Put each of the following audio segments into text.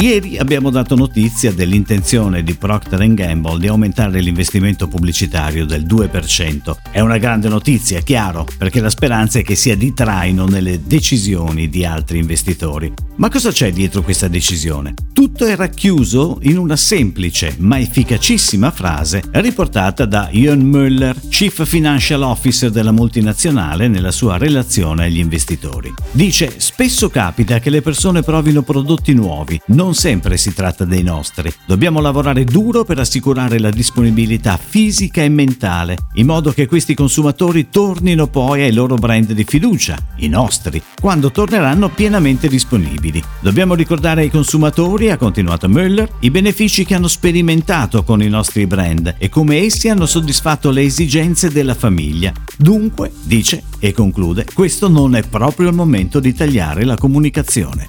Ieri abbiamo dato notizia dell'intenzione di Procter Gamble di aumentare l'investimento pubblicitario del 2%. È una grande notizia, chiaro, perché la speranza è che sia di traino nelle decisioni di altri investitori. Ma cosa c'è dietro questa decisione? Tutto è racchiuso in una semplice ma efficacissima frase riportata da Ian Müller, Chief Financial Officer della multinazionale nella sua relazione agli investitori. Dice: Spesso capita che le persone provino prodotti nuovi, non non sempre si tratta dei nostri. Dobbiamo lavorare duro per assicurare la disponibilità fisica e mentale, in modo che questi consumatori tornino poi ai loro brand di fiducia, i nostri, quando torneranno pienamente disponibili. Dobbiamo ricordare ai consumatori, ha continuato Müller, i benefici che hanno sperimentato con i nostri brand e come essi hanno soddisfatto le esigenze della famiglia. Dunque, dice e conclude, questo non è proprio il momento di tagliare la comunicazione.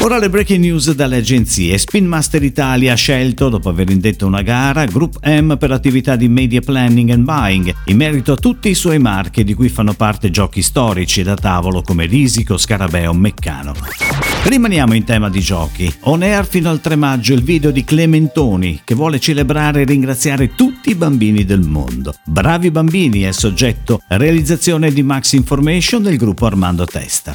Ora le breaking news dalle agenzie. Spin Master Italia ha scelto, dopo aver indetto una gara, Group M per attività di media planning and buying, in merito a tutti i suoi marchi di cui fanno parte giochi storici da tavolo come Risico, Scarabeo, Meccano. Rimaniamo in tema di giochi. On air fino al 3 maggio il video di Clementoni che vuole celebrare e ringraziare tutti i bambini del mondo. Bravi bambini è soggetto realizzazione di Max Information del gruppo Armando Testa.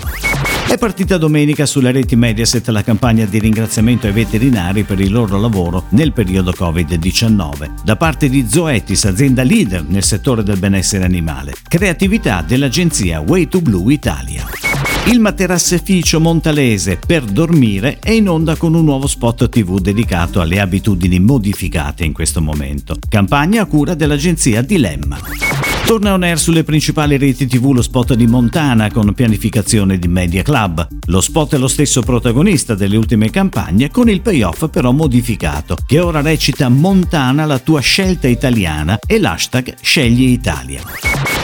È partita domenica sulle reti Mediaset la campagna di ringraziamento ai veterinari per il loro lavoro nel periodo Covid-19, da parte di Zoetis, azienda leader nel settore del benessere animale, creatività dell'agenzia Way to Blue Italia. Il materasseficio montalese per dormire è in onda con un nuovo spot TV dedicato alle abitudini modificate in questo momento. Campagna a cura dell'agenzia Dilemma. Torna on air sulle principali reti TV lo spot di Montana con pianificazione di Media Club. Lo spot è lo stesso protagonista delle ultime campagne con il payoff però modificato, che ora recita Montana la tua scelta italiana e l'hashtag Scegli Italia.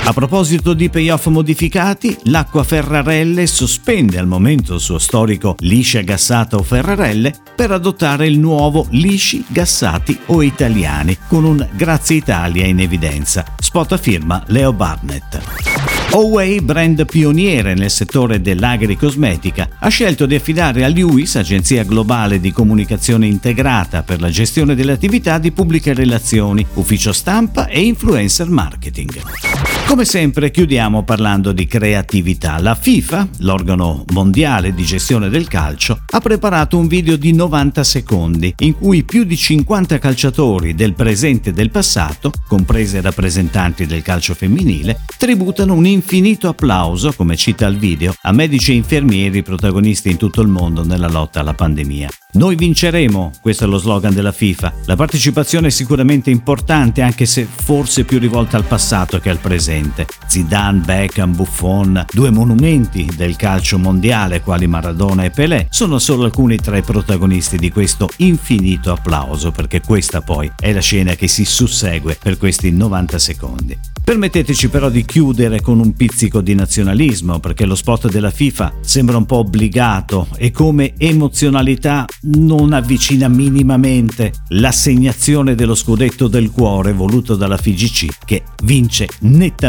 A proposito di payoff modificati, l'acqua Ferrarelle sospende al momento il suo storico liscia gassata o Ferrarelle per adottare il nuovo lisci gassati o italiani con un Grazie Italia in evidenza. Spot a firma Leo Barnett. Oway, brand pioniere nel settore dell'agricosmetica, ha scelto di affidare a Lewis, agenzia globale di comunicazione integrata per la gestione delle attività di pubbliche relazioni, ufficio stampa e influencer marketing. Come sempre chiudiamo parlando di creatività. La FIFA, l'organo mondiale di gestione del calcio, ha preparato un video di 90 secondi in cui più di 50 calciatori del presente e del passato, comprese rappresentanti del calcio femminile, tributano un infinito applauso, come cita il video, a medici e infermieri protagonisti in tutto il mondo nella lotta alla pandemia. Noi vinceremo, questo è lo slogan della FIFA. La partecipazione è sicuramente importante anche se forse più rivolta al passato che al presente. Zidane, Beckham, Buffon, due monumenti del calcio mondiale quali Maradona e Pelé, sono solo alcuni tra i protagonisti di questo infinito applauso perché questa poi è la scena che si sussegue per questi 90 secondi. Permetteteci però di chiudere con un pizzico di nazionalismo perché lo spot della FIFA sembra un po' obbligato e come emozionalità non avvicina minimamente l'assegnazione dello scudetto del cuore voluto dalla FIGC che vince nettamente